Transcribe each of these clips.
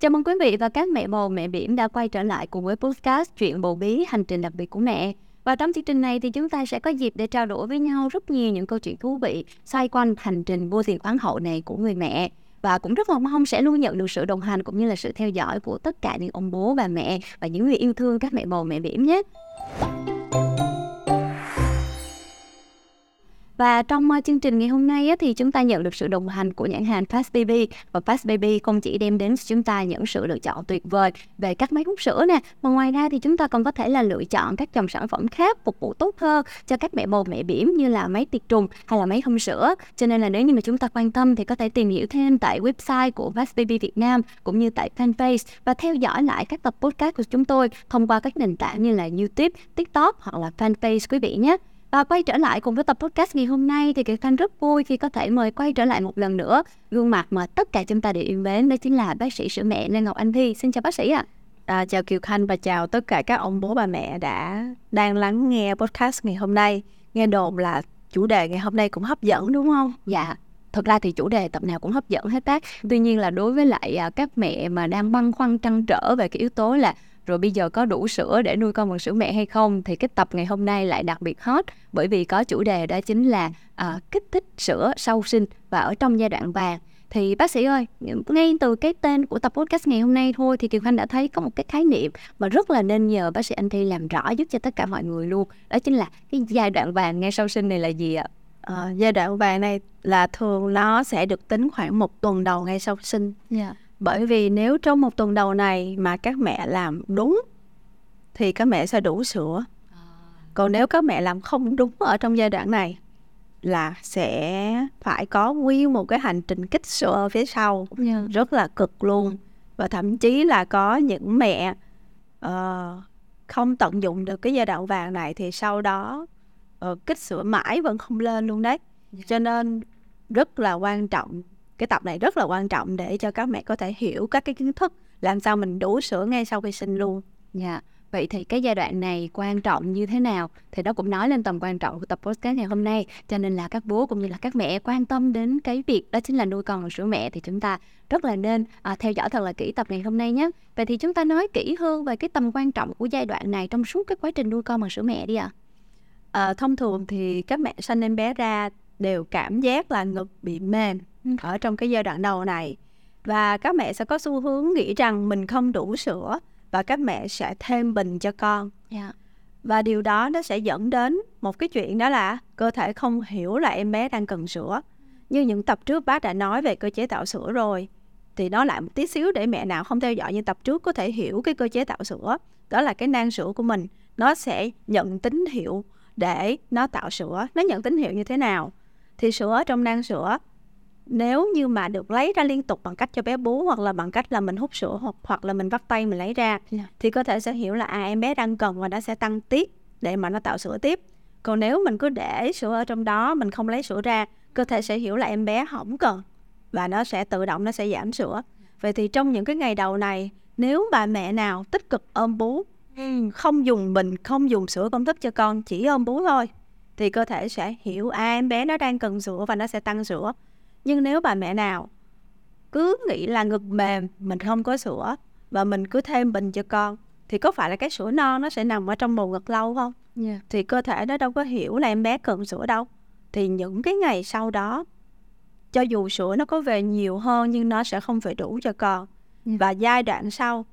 Chào mừng quý vị và các mẹ bầu, mẹ biển đã quay trở lại cùng với podcast Chuyện bầu bí, hành trình đặc biệt của mẹ. Và trong chương trình này thì chúng ta sẽ có dịp để trao đổi với nhau rất nhiều những câu chuyện thú vị xoay quanh hành trình vô tiền khoáng hậu này của người mẹ. Và cũng rất là mong sẽ luôn nhận được sự đồng hành cũng như là sự theo dõi của tất cả những ông bố, bà mẹ và những người yêu thương các mẹ bầu, mẹ biển nhé. Và trong uh, chương trình ngày hôm nay á, thì chúng ta nhận được sự đồng hành của nhãn hàng Fast Baby và Fast Baby không chỉ đem đến cho chúng ta những sự lựa chọn tuyệt vời về các máy hút sữa nè, mà ngoài ra thì chúng ta còn có thể là lựa chọn các dòng sản phẩm khác phục vụ tốt hơn cho các mẹ bầu mẹ bỉm như là máy tiệt trùng hay là máy hâm sữa. Cho nên là nếu như mà chúng ta quan tâm thì có thể tìm hiểu thêm tại website của Fast Baby Việt Nam cũng như tại fanpage và theo dõi lại các tập podcast của chúng tôi thông qua các nền tảng như là YouTube, TikTok hoặc là fanpage quý vị nhé. Và quay trở lại cùng với tập podcast ngày hôm nay thì Kiều Khanh rất vui khi có thể mời quay trở lại một lần nữa gương mặt mà tất cả chúng ta đều yêu mến đó chính là bác sĩ sữa mẹ Lê Ngọc Anh Thi. Xin chào bác sĩ ạ. À. À, chào Kiều Khanh và chào tất cả các ông bố bà mẹ đã đang lắng nghe podcast ngày hôm nay. Nghe đồn là chủ đề ngày hôm nay cũng hấp dẫn đúng không? Dạ, thật ra thì chủ đề tập nào cũng hấp dẫn hết bác tuy nhiên là đối với lại à, các mẹ mà đang băn khoăn trăn trở về cái yếu tố là rồi bây giờ có đủ sữa để nuôi con bằng sữa mẹ hay không? Thì cái tập ngày hôm nay lại đặc biệt hot bởi vì có chủ đề đó chính là uh, kích thích sữa sau sinh và ở trong giai đoạn vàng. Thì bác sĩ ơi ngay từ cái tên của tập podcast ngày hôm nay thôi thì kiều khanh đã thấy có một cái khái niệm mà rất là nên nhờ bác sĩ anh thi làm rõ giúp cho tất cả mọi người luôn đó chính là cái giai đoạn vàng ngay sau sinh này là gì ạ? À, giai đoạn vàng này là thường nó sẽ được tính khoảng một tuần đầu ngay sau sinh. Yeah dạ bởi vì nếu trong một tuần đầu này mà các mẹ làm đúng thì các mẹ sẽ đủ sữa à. còn nếu các mẹ làm không đúng ở trong giai đoạn này là sẽ phải có nguyên một cái hành trình kích sữa ở phía sau yeah. Dạ. rất là cực luôn và thậm chí là có những mẹ uh, không tận dụng được cái giai đoạn vàng này thì sau đó uh, kích sữa mãi vẫn không lên luôn đấy yeah. Dạ. cho nên rất là quan trọng cái tập này rất là quan trọng để cho các mẹ có thể hiểu các cái kiến thức làm sao mình đủ sữa ngay sau khi sinh luôn dạ yeah. Vậy thì cái giai đoạn này quan trọng như thế nào thì đó cũng nói lên tầm quan trọng của tập podcast ngày hôm nay cho nên là các bố cũng như là các mẹ quan tâm đến cái việc đó chính là nuôi con bằng sữa mẹ thì chúng ta rất là nên à, theo dõi thật là kỹ tập ngày hôm nay nhé. Vậy thì chúng ta nói kỹ hơn về cái tầm quan trọng của giai đoạn này trong suốt cái quá trình nuôi con bằng sữa mẹ đi ạ. À. À, thông thường thì các mẹ sanh em bé ra đều cảm giác là ngực bị mềm. Ở trong cái giai đoạn đầu này. Và các mẹ sẽ có xu hướng nghĩ rằng mình không đủ sữa và các mẹ sẽ thêm bình cho con. Yeah. Dạ. và điều đó nó sẽ dẫn đến một cái chuyện đó là cơ thể không hiểu là em bé đang cần sữa như những tập trước bác đã nói về cơ chế tạo sữa rồi thì nó lại một tí xíu để mẹ nào không theo dõi như tập trước có thể hiểu cái cơ chế tạo sữa. Đó là cái nang sữa của mình. Nó sẽ nhận tín hiệu để nó tạo sữa. Nó nhận tín hiệu như thế nào? Thì sữa trong nang sữa nếu như mà được lấy ra liên tục bằng cách cho bé bú hoặc là bằng cách là mình hút sữa hoặc hoặc là mình vắt tay mình lấy ra. Dạ. thì cơ thể sẽ hiểu là à em bé đang cần và nó sẽ tăng tiết để mà nó tạo sữa tiếp còn nếu mình cứ để sữa ở trong đó mình không lấy sữa ra cơ thể sẽ hiểu là em bé không cần và nó sẽ tự động nó sẽ giảm sữa vậy thì trong những cái ngày đầu này nếu bà mẹ nào tích cực ôm bú không dùng bình không dùng sữa công thức cho con chỉ ôm bú thôi thì cơ thể sẽ hiểu à em bé nó đang cần sữa và nó sẽ tăng sữa nhưng nếu bà mẹ nào cứ nghĩ là ngực mềm mình không có sữa và mình cứ thêm bình cho con thì có phải là cái sữa non nó sẽ nằm ở trong bầu ngực lâu không yeah. Dạ. thì cơ thể nó đâu có hiểu là em bé cần sữa đâu thì những cái ngày sau đó cho dù sữa nó có về nhiều hơn nhưng nó sẽ không phải đủ cho con yeah. Dạ. và giai đoạn sau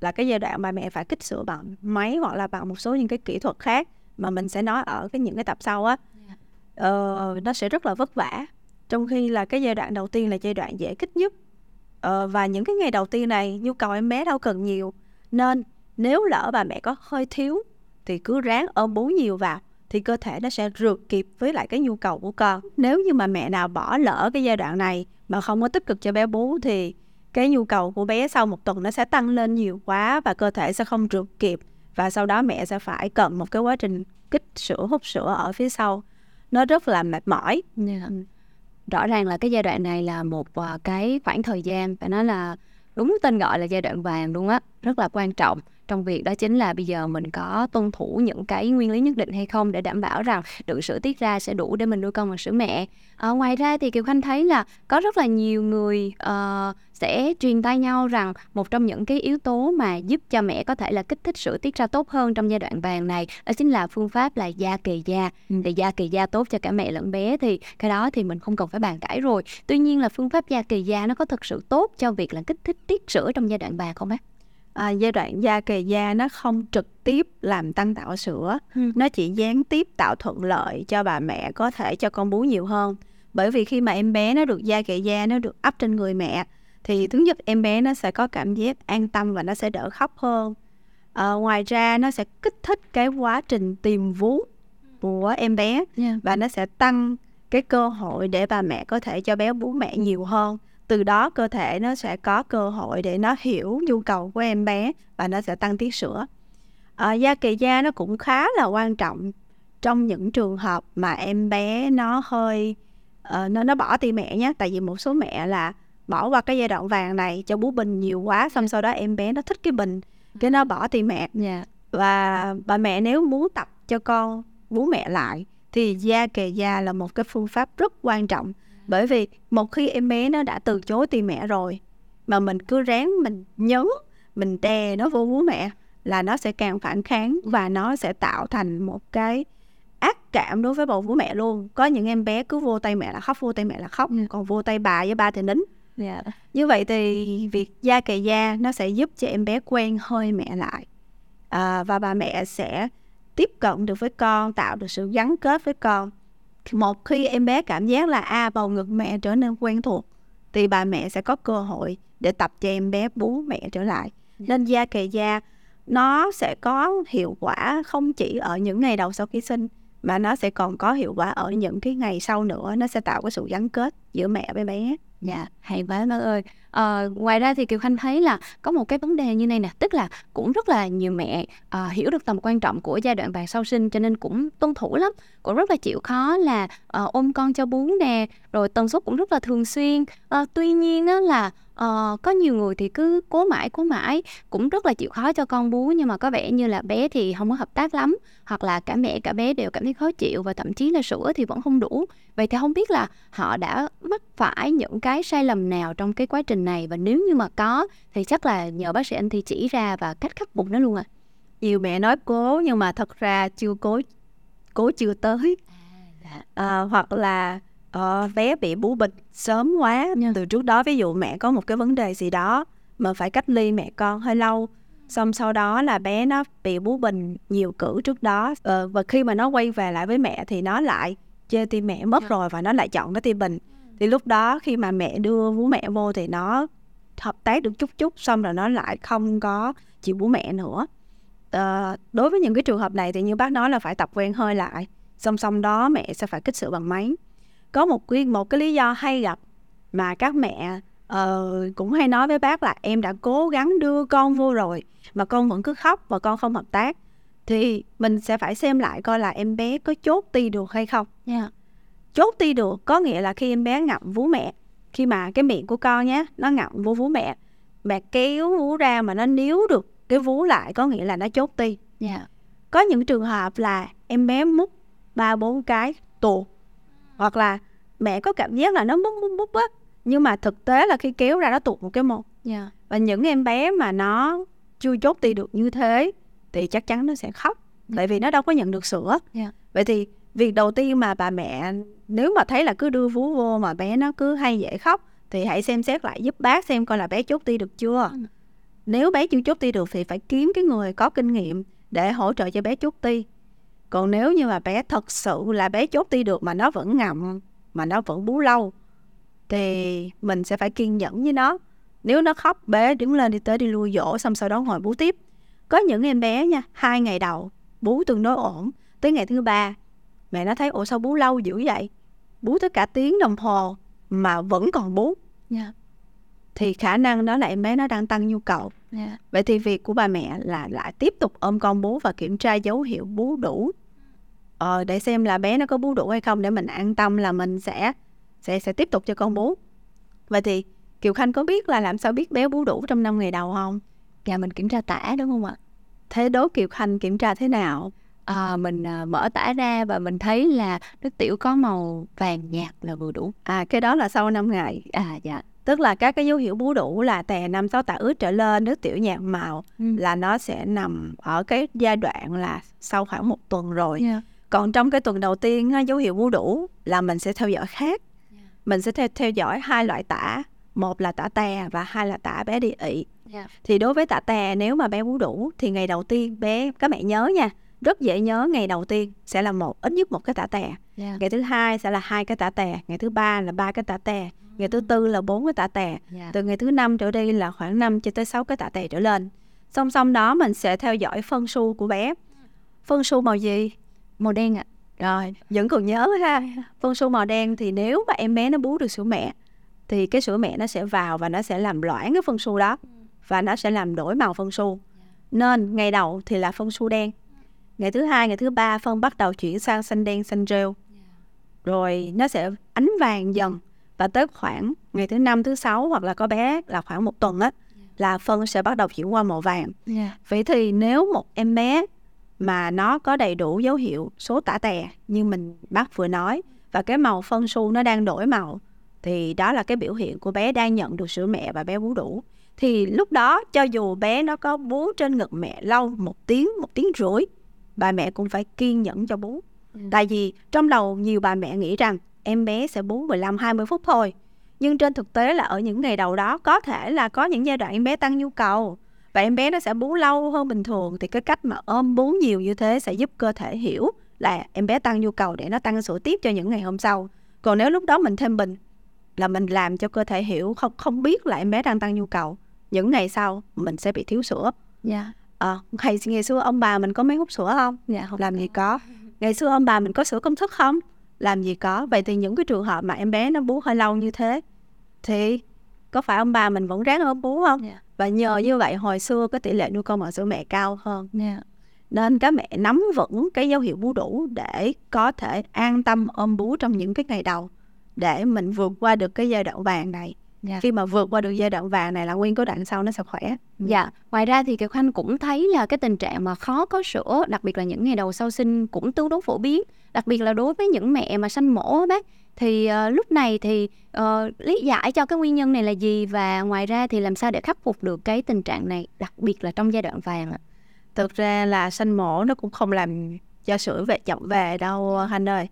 là cái giai đoạn bà mẹ phải kích sữa bằng máy hoặc là bằng một số những cái kỹ thuật khác mà mình sẽ nói ở cái những cái tập sau á yeah. ờ, nó sẽ rất là vất vả trong khi là cái giai đoạn đầu tiên là giai đoạn dễ kích nhất. Ờ, và những cái ngày đầu tiên này nhu cầu em bé đâu cần nhiều. Nên nếu lỡ bà mẹ có hơi thiếu thì cứ ráng ôm bú nhiều vào thì cơ thể nó sẽ rượt kịp với lại cái nhu cầu của con. Nếu như mà mẹ nào bỏ lỡ cái giai đoạn này mà không có tích cực cho bé bú thì cái nhu cầu của bé sau một tuần nó sẽ tăng lên nhiều quá và cơ thể sẽ không rượt kịp. Và sau đó mẹ sẽ phải cần một cái quá trình kích sữa hút sữa ở phía sau. Nó rất là mệt mỏi. Yeah. Rõ ràng là cái giai đoạn này là một à, cái khoảng thời gian phải nói là đúng tên gọi là giai đoạn vàng luôn á, rất là quan trọng trong việc đó chính là bây giờ mình có tuân thủ những cái nguyên lý nhất định hay không để đảm bảo rằng lượng sữa tiết ra sẽ đủ để mình nuôi con bằng sữa mẹ. À, ngoài ra thì kiều khanh thấy là có rất là nhiều người uh, sẽ truyền tay nhau rằng một trong những cái yếu tố mà giúp cho mẹ có thể là kích thích sữa tiết ra tốt hơn trong giai đoạn vàng này đó chính là phương pháp là da kề da. Ừ. thì da kề da tốt cho cả mẹ lẫn bé thì cái đó thì mình không cần phải bàn cãi rồi. Tuy nhiên là phương pháp da kề da nó có thực sự tốt cho việc là kích thích tiết sữa trong giai đoạn vàng không bác à, giai đoạn da kề da nó không trực tiếp làm tăng tạo sữa ừ. nó chỉ gián tiếp tạo thuận lợi cho bà mẹ có thể cho con bú nhiều hơn bởi vì khi mà em bé nó được da kề da nó được ấp trên người mẹ thì thứ nhất em bé nó sẽ có cảm giác an tâm và nó sẽ đỡ khóc hơn à, ngoài ra nó sẽ kích thích cái quá trình tìm vú của em bé yeah. Và nó sẽ tăng cái cơ hội để bà mẹ có thể cho bé bú mẹ nhiều hơn từ đó cơ thể nó sẽ có cơ hội để nó hiểu nhu cầu của em bé và nó sẽ tăng tiết sữa à, da kề da nó cũng khá là quan trọng trong những trường hợp mà em bé nó hơi uh, nó nó bỏ ti mẹ nhé tại vì một số mẹ là bỏ qua cái giai đoạn vàng này cho bú bình nhiều quá xong sau đó em bé nó thích cái bình cái nó bỏ ti mẹ yeah. Dạ. và bà mẹ nếu muốn tập cho con bú mẹ lại thì da kề da là một cái phương pháp rất quan trọng bởi vì một khi em bé nó đã từ chối tìm mẹ rồi mà mình cứ ráng mình nhấn mình đè nó vô bú mẹ là nó sẽ càng phản kháng và nó sẽ tạo thành một cái ác cảm đối với bầu vú mẹ luôn có những em bé cứ vô tay mẹ là khóc vô tay mẹ là khóc yeah. còn vô tay bà với ba thì nín yeah. Dạ. như vậy thì việc da kề da nó sẽ giúp cho em bé quen hơi mẹ lại à, và bà mẹ sẽ tiếp cận được với con tạo được sự gắn kết với con một khi em bé cảm giác là a à, bầu ngực mẹ trở nên quen thuộc thì bà mẹ sẽ có cơ hội để tập cho em bé bú mẹ trở lại. Dạ. nên da kề da nó sẽ có hiệu quả không chỉ ở những ngày đầu sau khi sinh mà nó sẽ còn có hiệu quả ở những cái ngày sau nữa. Nó sẽ tạo cái sự gắn kết giữa mẹ với bé. Dạ hay quá bác ơi à, ngoài ra thì kiều khanh thấy là có một cái vấn đề như này nè tức là cũng rất là nhiều mẹ à, hiểu được tầm quan trọng của giai đoạn vàng sau sinh cho nên cũng tuân thủ lắm. Cũng rất là chịu khó là à, ôm con cho bú nè rồi tần suất cũng rất là thường xuyên. À, tuy nhiên á là uh, có nhiều người thì cứ cố mãi cố mãi cũng rất là chịu khó cho con bú nhưng mà có vẻ như là bé thì không có hợp tác lắm hoặc là cả mẹ cả bé đều cảm thấy khó chịu và thậm chí là sữa thì vẫn không đủ. Vậy thì không biết là họ đã mắc phải những cái sai lầm nào trong cái quá trình này và nếu như mà có thì chắc là nhờ bác sĩ anh thì chỉ ra và cách khắc phục nó luôn à nhiều mẹ nói cố nhưng mà thật ra chưa cố cố chưa tới à, à, hoặc là uh, bé bị bú bình sớm quá yeah. Dạ. từ trước đó ví dụ mẹ có một cái vấn đề gì đó mà phải cách ly mẹ con hơi lâu xong sau đó là bé nó bị bú bình nhiều cử trước đó uh, và khi mà nó quay về lại với mẹ thì nó lại chê tim mẹ mất yeah. Dạ. rồi và nó lại chọn cái tim bình thì lúc đó khi mà mẹ đưa bố mẹ vô thì nó hợp tác được chút chút xong rồi nó lại không có chịu bố mẹ nữa à, đối với những cái trường hợp này thì như bác nói là phải tập quen hơi lại song song đó mẹ sẽ phải kích sữa bằng máy có một cái một cái lý do hay gặp mà các mẹ uh, cũng hay nói với bác là em đã cố gắng đưa con vô rồi mà con vẫn cứ khóc và con không hợp tác thì mình sẽ phải xem lại coi là em bé có chốt ti được hay không yeah. Dạ. chốt ti được có nghĩa là khi em bé ngậm vú mẹ khi mà cái miệng của con nhé nó ngậm vô vú mẹ mẹ kéo vú ra mà nó níu được cái vú lại có nghĩa là nó chốt ti yeah. Dạ. có những trường hợp là em bé mút ba bốn cái tuột hoặc là mẹ có cảm giác là nó mút mút mút á nhưng mà thực tế là khi kéo ra nó tụt một cái một yeah. Dạ. và những em bé mà nó chưa chốt ti được như thế thì chắc chắn nó sẽ khóc yeah. tại vì nó đâu có nhận được sữa yeah. Dạ. vậy thì việc đầu tiên mà bà mẹ nếu mà thấy là cứ đưa vú vô mà bé nó cứ hay dễ khóc thì hãy xem xét lại giúp bác xem coi là bé chốt ti được chưa. Ừ. nếu bé chưa chốt ti được thì phải kiếm cái người có kinh nghiệm để hỗ trợ cho bé chốt ti. Còn nếu như mà bé thật sự là bé chốt ti được mà nó vẫn ngậm mà nó vẫn bú lâu thì mình sẽ phải kiên nhẫn với nó. Nếu nó khóc bé đứng lên đi tới đi lui dỗ xong sau đó ngồi bú tiếp. Có những em bé nha hai ngày đầu bú tương đối ổn tới ngày thứ ba mẹ nó thấy ủa sao bú lâu dữ vậy bú tới cả tiếng đồng hồ mà vẫn còn bú yeah. Dạ. thì khả năng đó là em bé nó đang tăng nhu cầu yeah. Dạ. vậy thì việc của bà mẹ là lại tiếp tục ôm con bú và kiểm tra dấu hiệu bú đủ ờ, để xem là bé nó có bú đủ hay không để mình an tâm là mình sẽ sẽ sẽ tiếp tục cho con bú vậy thì Kiều Khanh có biết là làm sao biết bé bú đủ trong năm ngày đầu không? Dạ mình kiểm tra tả đúng không ạ? thế đố Kiều Khanh kiểm tra thế nào à, mình à, mở tả ra và mình thấy là nước tiểu có màu vàng nhạt là vừa đủ à cái đó là sau 5 ngày à dạ tức là các cái dấu hiệu bú đủ là tè năm sáu tạ ướt trở lên nước tiểu nhạt màu ừ. là nó sẽ nằm ở cái giai đoạn là sau khoảng một tuần rồi yeah. còn trong cái tuần đầu tiên dấu hiệu bú đủ là mình sẽ theo dõi khác yeah. mình sẽ theo theo dõi hai loại tả một là tả tè và hai là tả bé đi ị yeah. thì đối với tả tè nếu mà bé bú đủ thì ngày đầu tiên bé các mẹ nhớ nha rất dễ nhớ ngày đầu tiên sẽ là một ít nhất một cái tả tè yeah. ngày thứ hai sẽ là hai cái tả tè ngày thứ ba là ba cái tả tè ngày thứ tư là bốn cái tả tè yeah. Dạ. từ ngày thứ năm trở đi là khoảng 5 cho tới 6 cái tả tè trở lên song song đó mình sẽ theo dõi phân su của bé phân su màu gì màu đen ạ à. rồi vẫn còn nhớ ha phân su màu đen thì nếu mà em bé nó bú được sữa mẹ thì cái sữa mẹ nó sẽ vào và nó sẽ làm loãng cái phân su đó và nó sẽ làm đổi màu phân su nên ngày đầu thì là phân su đen ngày thứ hai ngày thứ ba phân bắt đầu chuyển sang xanh đen xanh rêu. Rồi nó sẽ ánh vàng dần. Và tới khoảng ngày thứ năm thứ sáu hoặc là có bé là khoảng một tuần á là phân sẽ bắt đầu chuyển qua màu vàng. Yeah. vậy thì nếu một em bé mà nó có đầy đủ dấu hiệu số tả tè như mình bác vừa nói và cái màu phân su nó đang đổi màu thì đó là cái biểu hiện của bé đang nhận được sữa mẹ và bé bú đủ. Thì lúc đó cho dù bé nó có bú trên ngực mẹ lâu một tiếng một tiếng rưỡi bà mẹ cũng phải kiên nhẫn cho bú ừ. tại vì trong đầu nhiều bà mẹ nghĩ rằng em bé sẽ bú 15 20 phút thôi. Nhưng trên thực tế là ở những ngày đầu đó có thể là có những giai đoạn em bé tăng nhu cầu và em bé nó sẽ bú lâu hơn bình thường thì cái cách mà ôm bú nhiều như thế sẽ giúp cơ thể hiểu là em bé tăng nhu cầu để nó tăng sữa tiếp cho những ngày hôm sau. Còn nếu lúc đó mình thêm bình là mình làm cho cơ thể hiểu không không biết là em bé đang tăng nhu cầu. Những ngày sau mình sẽ bị thiếu sữa. Dạ. Yeah. À, ngày ngày xưa ông bà mình có máy hút sữa không? Dạ không. Làm gì có. Ngày xưa ông bà mình có sữa công thức không? làm gì có vậy thì những cái trường hợp mà em bé nó bú hơi lâu như thế thì có phải ông bà mình vẫn ráng ốm bú không yeah. Dạ. và nhờ như vậy hồi xưa cái tỷ lệ nuôi con bằng sữa mẹ cao hơn yeah. Dạ. nên các mẹ nắm vững cái dấu hiệu bú đủ để có thể an tâm ôm bú trong những cái ngày đầu để mình vượt qua được cái giai đoạn vàng này Dạ. Khi mà vượt qua được giai đoạn vàng này là nguyên cái đoạn sau nó sẽ khỏe. Dạ. Ngoài ra thì Kiều Khanh cũng thấy là cái tình trạng mà khó có sữa, đặc biệt là những ngày đầu sau sinh cũng tương đối phổ biến, đặc biệt là đối với những mẹ mà sanh mổ bác. Thì uh, lúc này thì uh, lý giải cho cái nguyên nhân này là gì và ngoài ra thì làm sao để khắc phục được cái tình trạng này, đặc biệt là trong giai đoạn vàng ạ? Thực ra là sanh mổ nó cũng không làm cho sữa về chậm về đâu Khanh ơi.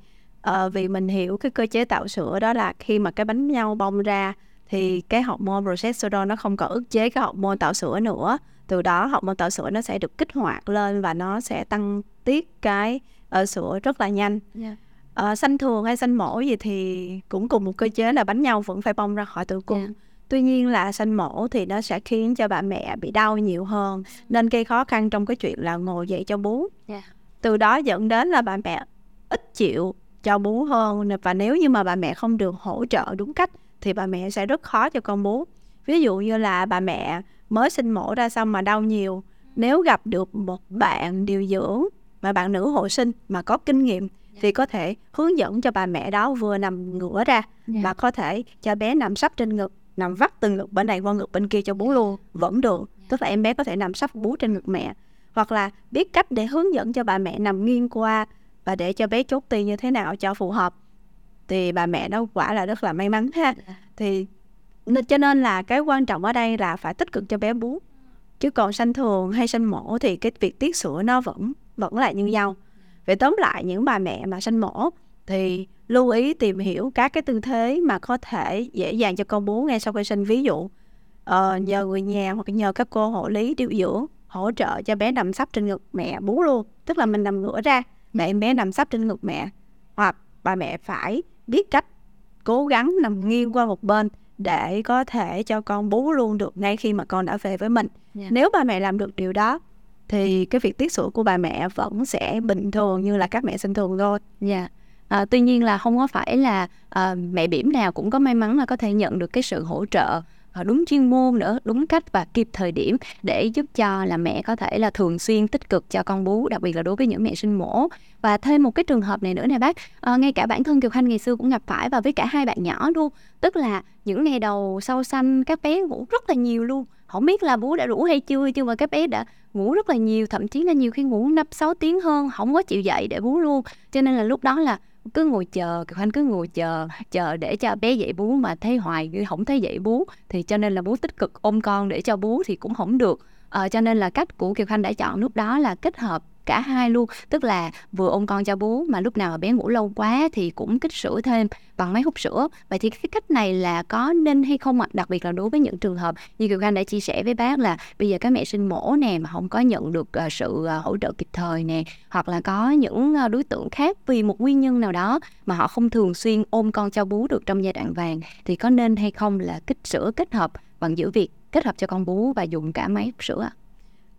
Uh, vì mình hiểu cái cơ chế tạo sữa đó là khi mà cái bánh nhau bong ra thì cái hormone progesterone nó không còn ức chế cái hormone tạo sữa nữa từ đó hormone tạo sữa nó sẽ được kích hoạt lên và nó sẽ tăng tiết cái ở sữa rất là nhanh yeah. Dạ. uh, sanh thường hay sanh mổ gì thì cũng cùng một cơ chế là bánh nhau vẫn phải bong ra khỏi tử cung yeah. Dạ. tuy nhiên là sanh mổ thì nó sẽ khiến cho bà mẹ bị đau nhiều hơn nên gây khó khăn trong cái chuyện là ngồi dậy cho bú yeah. Dạ. từ đó dẫn đến là bà mẹ ít chịu cho bú hơn và nếu như mà bà mẹ không được hỗ trợ đúng cách thì bà mẹ sẽ rất khó cho con bú ví dụ như là bà mẹ mới sinh mổ ra xong mà đau nhiều nếu gặp được một bạn điều dưỡng mà bạn nữ hộ sinh mà có kinh nghiệm thì có thể hướng dẫn cho bà mẹ đó vừa nằm ngửa ra yeah. Dạ. có thể cho bé nằm sắp trên ngực nằm vắt từ ngực bên này qua ngực bên kia cho bú luôn vẫn được dạ. tức là em bé có thể nằm sắp bú trên ngực mẹ hoặc là biết cách để hướng dẫn cho bà mẹ nằm nghiêng qua và để cho bé chốt ti như thế nào cho phù hợp thì bà mẹ đó quả là rất là may mắn ha. Dạ. thì cho nên là cái quan trọng ở đây là phải tích cực cho bé bú. Chứ còn sanh thường hay sanh mổ thì cái việc tiết sữa nó vẫn vẫn là như nhau. Vậy tóm lại những bà mẹ mà sanh mổ thì lưu ý tìm hiểu các cái tư thế mà có thể dễ dàng cho con bú ngay sau khi sinh. Ví dụ uh, nhờ người nhà hoặc nhờ các cô hộ lý điều dưỡng hỗ trợ cho bé nằm sắp trên ngực mẹ bú luôn. Tức là mình nằm ngửa ra mẹ em bé nằm sắp trên ngực mẹ hoặc bà mẹ phải biết cách cố gắng nằm nghiêng qua một bên để có thể cho con bú luôn được ngay khi mà con đã về với mình yeah. Dạ. nếu bà mẹ làm được điều đó thì cái việc tiết sữa của bà mẹ vẫn sẽ bình thường như là các mẹ sinh thường thôi. Dạ. Yeah. À, tuy nhiên là không có phải là à, mẹ bỉm nào cũng có may mắn là có thể nhận được cái sự hỗ trợ Ờ, đúng chuyên môn nữa đúng cách và kịp thời điểm để giúp cho là mẹ có thể là thường xuyên tích cực cho con bú đặc biệt là đối với những mẹ sinh mổ. Và thêm một cái trường hợp này nữa nè bác à, ngay cả bản thân kiều khanh ngày xưa cũng gặp phải và với cả hai bạn nhỏ luôn. Tức là những ngày đầu sau sanh các bé ngủ rất là nhiều luôn. Không biết là bú đã đủ hay chưa nhưng mà các bé đã ngủ rất là nhiều. Thậm chí là nhiều khi ngủ năm sáu tiếng hơn không có chịu dậy để bú luôn. Cho nên là lúc đó là cứ ngồi chờ Kiều Khanh cứ ngồi chờ chờ để cho bé dậy bú mà thấy hoài không thấy dậy bú. Thì cho nên là bú tích cực ôm con để cho bú thì cũng không được. À, cho nên là cách của Kiều Khanh đã chọn lúc đó là kết hợp cả hai luôn. Tức là vừa ôm con cho bú mà lúc nào mà bé ngủ lâu quá thì cũng kích sữa thêm bằng máy hút sữa. Vậy thì cái cách này là có nên hay không ạ? Đặc biệt là đối với những trường hợp như kiều khanh đã chia sẻ với bác là bây giờ các mẹ sinh mổ nè mà không có nhận được ờ, sự ờ, hỗ trợ kịp thời nè hoặc là có những ờ, đối tượng khác vì một nguyên nhân nào đó mà họ không thường xuyên ôm con cho bú được trong giai đoạn vàng thì có nên hay không là kích sữa kết hợp bằng giữa việc kết hợp cho con bú và dùng cả máy hút sữa ạ?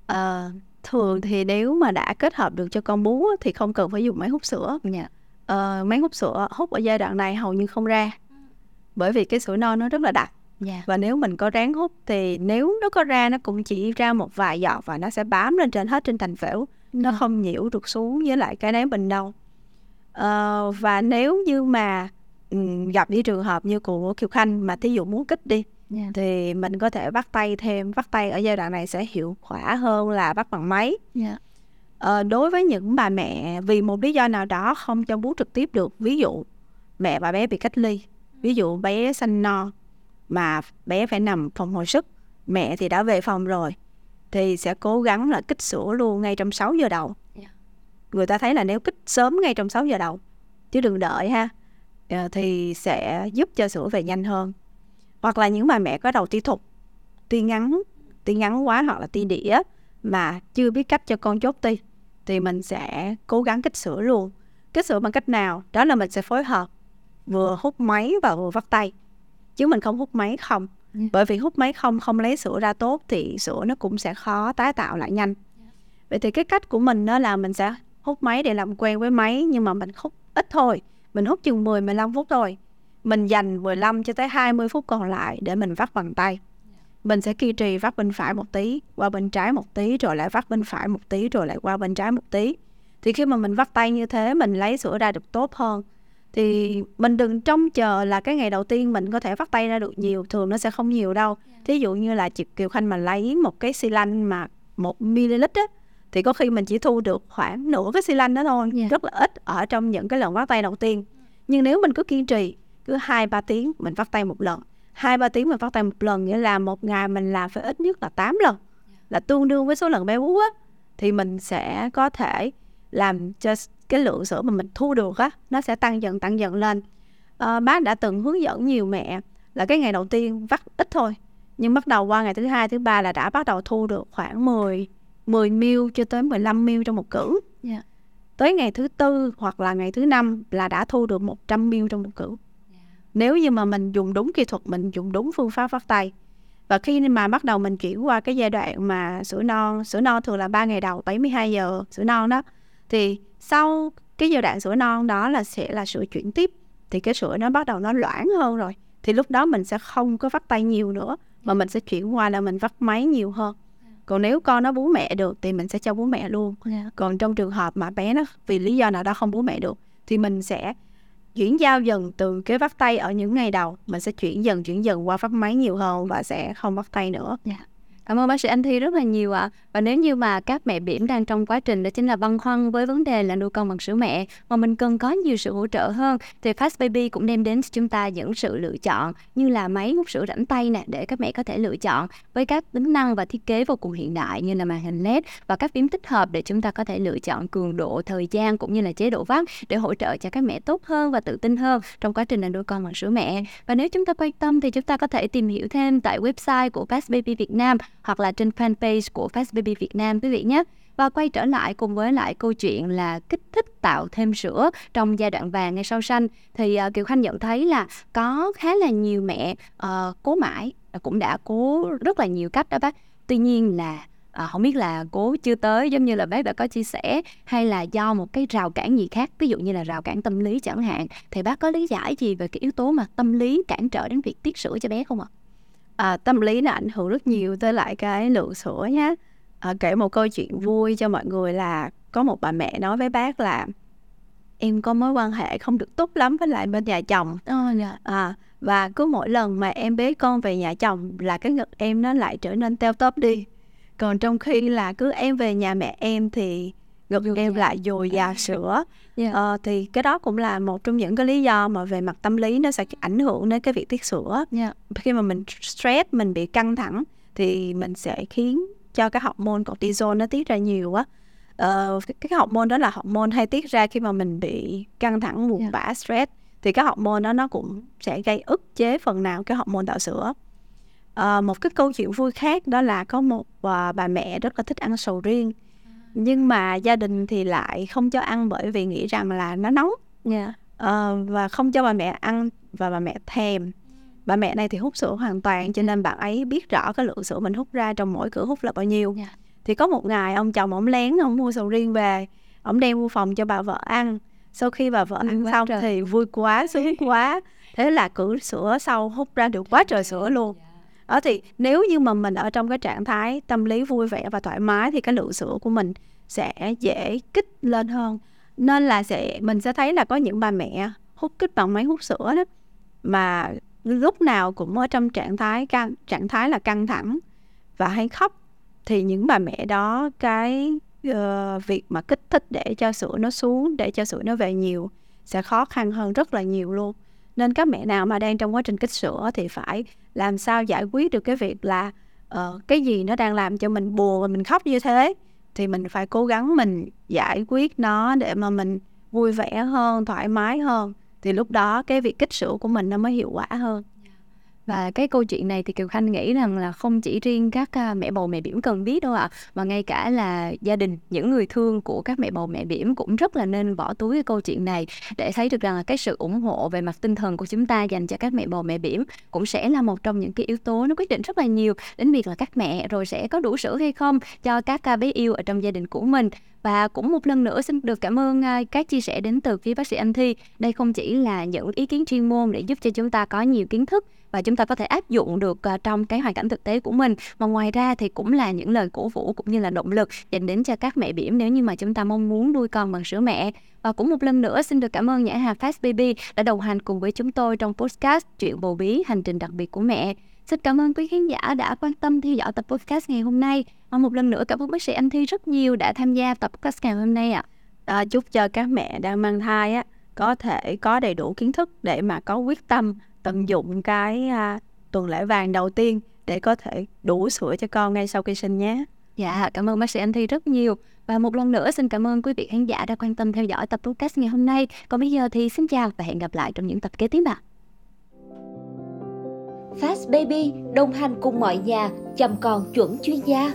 à, thường thì nếu mà đã kết hợp được cho con bú thì không cần phải dùng máy hút sữa yeah. Dạ. ờ, máy hút sữa hút ở giai đoạn này hầu như không ra bởi vì cái sữa non nó rất là đặc yeah. Dạ. và nếu mình có ráng hút thì nếu nó có ra nó cũng chỉ ra một vài giọt và nó sẽ bám lên trên hết trên thành phễu nó yeah. Dạ. không nhiễu được xuống với lại cái ném bình đâu ờ, và nếu như mà um, gặp những trường hợp như của Kiều Khanh mà thí dụ muốn kích đi yeah. Dạ. thì mình có thể bắt tay thêm bắt tay ở giai đoạn này sẽ hiệu quả hơn là bắt bằng máy yeah. Dạ. ờ, đối với những bà mẹ vì một lý do nào đó không cho bú trực tiếp được ví dụ mẹ và bé bị cách ly ví dụ bé sanh non mà bé phải nằm phòng hồi sức mẹ thì đã về phòng rồi thì sẽ cố gắng là kích sữa luôn ngay trong 6 giờ đầu yeah. Dạ. người ta thấy là nếu kích sớm ngay trong 6 giờ đầu chứ đừng đợi ha ờ, thì sẽ giúp cho sữa về nhanh hơn hoặc là những bà mẹ có đầu ti thục ti ngắn ti ngắn quá hoặc là ti đĩa mà chưa biết cách cho con chốt ti thì mình sẽ cố gắng kích sữa luôn. Kích sữa bằng cách nào? Đó là mình sẽ phối hợp vừa hút máy và vừa vắt tay. Chứ mình không hút máy không. Ừ. bởi vì hút máy không không lấy sữa ra tốt thì sữa nó cũng sẽ khó tái tạo lại nhanh. Dạ. vậy thì cái cách của mình đó là mình sẽ hút máy để làm quen với máy nhưng mà mình hút ít thôi. Mình hút chừng 10 15 phút thôi mình dành 15 cho tới 20 phút còn lại để mình vắt bằng tay. Mình sẽ kiên trì vắt bên phải một tí qua bên trái một tí rồi lại vắt bên phải một tí rồi lại qua bên trái một tí. Thì khi mà mình vắt tay như thế mình lấy sữa ra được tốt hơn. Thì mình đừng trông chờ là cái ngày đầu tiên mình có thể vắt tay ra được nhiều thường nó sẽ không nhiều đâu. Thí dụ như là chị kiều khanh mà lấy một cái xi lanh mà một ml á thì có khi mình chỉ thu được khoảng nửa cái xi lanh đó thôi yeah. rất là ít ở trong những cái lần vắt tay đầu tiên. Nhưng nếu mình cứ kiên trì cứ hai ba tiếng mình vắt tay một lần. Hai ba tiếng mình vắt tay một lần nghĩa là một ngày mình làm phải ít nhất là 8 lần. Là tương đương với số lần bé bú á. Thì mình sẽ có thể làm cho cái lượng sữa mà mình thu được á nó sẽ tăng dần tăng dần lên. À, bác đã từng hướng dẫn nhiều mẹ là cái ngày đầu tiên vắt ít thôi nhưng bắt đầu qua ngày thứ hai thứ ba là đã bắt đầu thu được khoảng 10 10 ml cho tới 15 ml trong một cữ yeah. Tới ngày thứ tư hoặc là ngày thứ năm là đã thu được 100 ml trong một cữ nếu như mà mình dùng đúng kỹ thuật mình dùng đúng phương pháp vắt tay. Và khi mà bắt đầu mình chuyển qua cái giai đoạn mà sữa non sữa non thường là 3 ngày đầu 72 giờ sữa non đó thì sau cái giai đoạn sữa non đó là sẽ là sữa chuyển tiếp thì cái sữa nó bắt đầu nó loãng hơn rồi. Thì lúc đó mình sẽ không có vắt tay nhiều nữa mà mình sẽ chuyển qua là mình vắt máy nhiều hơn. Còn nếu con nó bú mẹ được thì mình sẽ cho bú mẹ luôn. Còn trong trường hợp mà bé nó vì lý do nào đó không bú mẹ được thì mình sẽ chuyển giao dần từ cái vắt tay ở những ngày đầu, mình sẽ chuyển dần chuyển dần qua vắt máy nhiều hơn và sẽ không vắt tay nữa. Yeah. Cảm ơn bác sĩ Anh Thi rất là nhiều ạ. À. Và nếu như mà các mẹ bỉm đang trong quá trình đó chính là băn khoăn với vấn đề là nuôi con bằng sữa mẹ mà mình cần có nhiều sự hỗ trợ hơn thì Fast Baby cũng đem đến cho chúng ta những sự lựa chọn như là máy hút sữa rảnh tay nè để các mẹ có thể lựa chọn với các tính năng và thiết kế vô cùng hiện đại như là màn hình LED và các phím tích hợp để chúng ta có thể lựa chọn cường độ, thời gian cũng như là chế độ vắt để hỗ trợ cho các mẹ tốt hơn và tự tin hơn trong quá trình là nuôi con bằng sữa mẹ. Và nếu chúng ta quan tâm thì chúng ta có thể tìm hiểu thêm tại website của Fast Baby Việt Nam hoặc là trên fanpage của Fast Baby Việt Nam quý vị nhé. Và quay trở lại cùng với lại câu chuyện là kích thích tạo thêm sữa trong giai đoạn vàng ngay sau sanh thì uh, Kiều Khanh nhận thấy là có khá là nhiều mẹ uh, cố mãi ờ, cũng đã cố rất là nhiều cách đó bác. Tuy nhiên là à, không biết là cố chưa tới giống như là bác đã có chia sẻ hay là do một cái rào cản gì khác ví dụ như là rào cản tâm lý chẳng hạn thì bác có lý giải gì về cái yếu tố mà tâm lý cản trở đến việc tiết sữa cho bé không ạ? à, tâm lý nó ảnh hưởng rất nhiều tới lại cái lượng sữa nhé à, kể một câu chuyện vui cho mọi người là có một bà mẹ nói với bác là em có mối quan hệ không được tốt lắm với lại bên nhà chồng. À, và cứ mỗi lần mà em bế con về nhà chồng là cái ngực em nó lại trở nên teo tóp đi. Còn trong khi là cứ em về nhà mẹ em thì ngực em lại dồi dào sữa. Yeah. ờ, thì cái đó cũng là một trong những cái lý do mà về mặt tâm lý nó sẽ ảnh hưởng đến cái việc tiết sữa. Yeah. khi mà mình stress mình bị căng thẳng thì mình sẽ khiến cho cái hormone cortisol nó tiết ra nhiều quá uh, cái, hormone đó là hormone hay tiết ra khi mà mình bị căng thẳng buồn yeah. bã stress thì cái hormone đó nó cũng sẽ gây ức chế phần nào cái hormone tạo sữa. Uh, một cái câu chuyện vui khác đó là có một uh, bà mẹ rất là thích ăn sầu riêng nhưng mà gia đình thì lại không cho ăn bởi vì nghĩ rằng là nó nóng. Yeah. uh, và không cho bà mẹ ăn và bà mẹ thèm. Bà mẹ này thì hút sữa hoàn toàn cho nên bạn ấy biết rõ cái lượng sữa mình hút ra trong mỗi cửa hút là bao nhiêu. Yeah. thì có một ngày ông chồng ông lén ông mua sầu riêng về ông đem vô phòng cho bà vợ ăn. Sau khi bà vợ ăn xong trời. thì vui quá sướng quá. Thế là cửa sữa sau hút ra được quá trời sữa luôn ở thì nếu như mà mình ở trong cái trạng thái tâm lý vui vẻ và thoải mái thì cái lượng sữa của mình sẽ dễ kích lên hơn. Nên là sẽ mình sẽ thấy là có những bà mẹ hút kích bằng máy hút sữa đó mà lúc nào cũng ở trong trạng thái căng trạng thái là căng thẳng và hay khóc thì những bà mẹ đó cái uh, việc mà kích thích để cho sữa nó xuống để cho sữa nó về nhiều sẽ khó khăn hơn rất là nhiều luôn nên các mẹ nào mà đang trong quá trình kích sữa thì phải làm sao giải quyết được cái việc là uh, cái gì nó đang làm cho mình buồn và mình khóc như thế? Thì mình phải cố gắng mình giải quyết nó để mà mình vui vẻ hơn thoải mái hơn. Thì lúc đó cái việc kích sữa của mình nó mới hiệu quả hơn và cái câu chuyện này thì Kiều Khanh nghĩ rằng là không chỉ riêng các à, mẹ bầu mẹ bỉm cần biết đâu ạ, à, mà ngay cả là gia đình, những người thương của các mẹ bầu mẹ bỉm cũng rất là nên bỏ túi cái câu chuyện này để thấy được rằng là cái sự ủng hộ về mặt tinh thần của chúng ta dành cho các mẹ bầu mẹ bỉm cũng sẽ là một trong những cái yếu tố nó quyết định rất là nhiều đến việc là các mẹ rồi sẽ có đủ sữa hay không cho các à, bé yêu ở trong gia đình của mình và cũng một lần nữa xin được cảm ơn à, các chia sẻ đến từ phía bác sĩ Anh Thi. Đây không chỉ là những ý kiến chuyên môn để giúp cho chúng ta có nhiều kiến thức và chúng ta có thể áp dụng được uh, trong cái hoàn cảnh thực tế của mình mà ngoài ra thì cũng là những lời cổ vũ cũng như là động lực dành đến cho các mẹ bỉm nếu như mà chúng ta mong muốn nuôi con bằng sữa mẹ và cũng một lần nữa xin được cảm ơn nhãn hàng Fast Baby đã đồng hành cùng với chúng tôi trong podcast chuyện bầu bí hành trình đặc biệt của mẹ Xin cảm ơn quý khán giả đã quan tâm theo dõi tập podcast ngày hôm nay. Và một lần nữa cảm ơn bác sĩ Anh Thi rất nhiều đã tham gia tập podcast ngày hôm nay ạ. À. À, chúc cho các mẹ đang mang thai á có thể có đầy đủ kiến thức để mà có quyết tâm tận dụng cái à, tuần lễ vàng đầu tiên để có thể đủ sữa cho con ngay sau khi sinh nhé. Dạ, cảm ơn bác sĩ Anh Thi rất nhiều. Và một lần nữa xin cảm ơn quý vị khán giả đã quan tâm theo dõi tập podcast ngày hôm nay. Còn bây giờ thì xin chào và hẹn gặp lại trong những tập kế tiếp ạ. Fast Baby đồng hành cùng mọi nhà chăm con chuẩn chuyên gia.